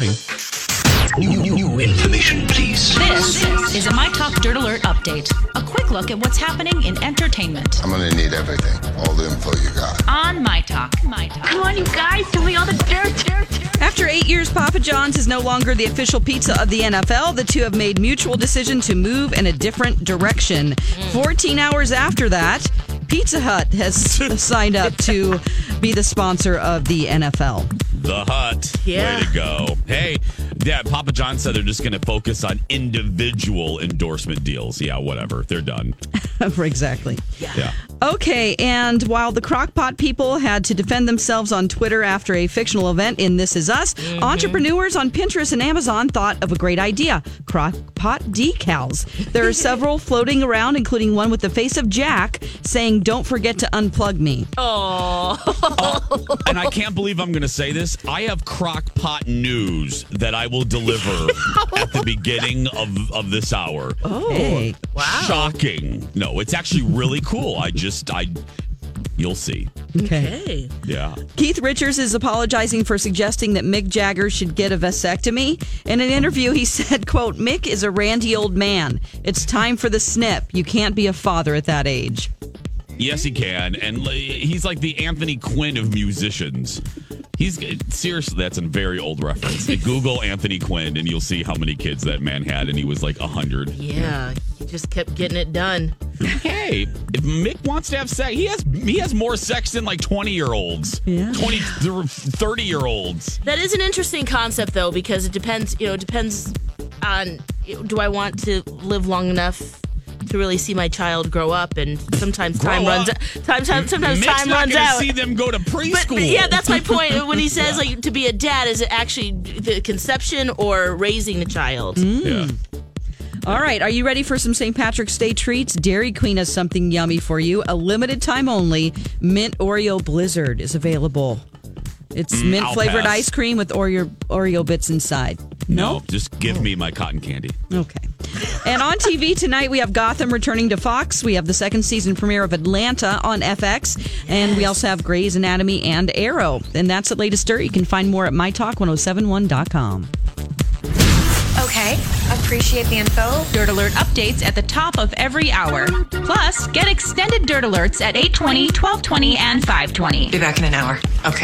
New, new, new information, please. This is a My Talk Dirt Alert update. A quick look at what's happening in entertainment I'm gonna need everything, all the info you got. on My Talk. My Talk. Come on, you guys, give me all the dirt, dirt, dirt. After eight years, Papa John's is no longer the official pizza of the NFL. The two have made mutual decision to move in a different direction. Mm. 14 hours after that, Pizza Hut has signed up to be the sponsor of the NFL. The Hut. Yeah. Way to go. Hey, yeah, Papa John said they're just going to focus on individual endorsement deals. Yeah, whatever. They're done. exactly. Yeah. Okay, and while the Crockpot people had to defend themselves on Twitter after a fictional event in This Is Us, mm-hmm. entrepreneurs on Pinterest and Amazon thought of a great idea Crockpot decals. There are several floating around, including one with the face of Jack saying, Don't forget to unplug me. Oh and I can't believe I'm going to say this. I have crock pot news that I will deliver at the beginning of, of this hour. Oh, hey. Shocking. No, it's actually really cool. I just, I, you'll see. Okay. Yeah. Keith Richards is apologizing for suggesting that Mick Jagger should get a vasectomy. In an interview, he said, quote, Mick is a randy old man. It's time for the snip. You can't be a father at that age. Yes, he can. And he's like the Anthony Quinn of musicians. He's seriously, that's a very old reference. Google Anthony Quinn and you'll see how many kids that man had. And he was like 100. Yeah, he just kept getting it done. Hey, if Mick wants to have sex, he has he has more sex than like 20 year olds, Yeah. 20, 30 year olds. That is an interesting concept, though, because it depends. You know, it depends on do I want to live long enough to really see my child grow up? And sometimes time Grow runs. up? Time, time, sometimes Mick's time runs out. see them go to preschool. but yeah, that's my point. When he says like to be a dad, is it actually the conception or raising the child? Mm. Yeah. All right, are you ready for some St. Patrick's Day treats? Dairy Queen has something yummy for you. A limited time only mint Oreo Blizzard is available. It's mm, mint I'll flavored pass. ice cream with Oreo Oreo bits inside. No, just give me my cotton candy. Okay. And on TV tonight, we have Gotham returning to Fox. We have the second season premiere of Atlanta on FX. And we also have Grey's Anatomy and Arrow. And that's the latest dirt. You can find more at mytalk1071.com. Okay, appreciate the info. Dirt Alert updates at the top of every hour. Plus, get extended Dirt Alerts at 820, 1220, and 520. Be back in an hour. Okay.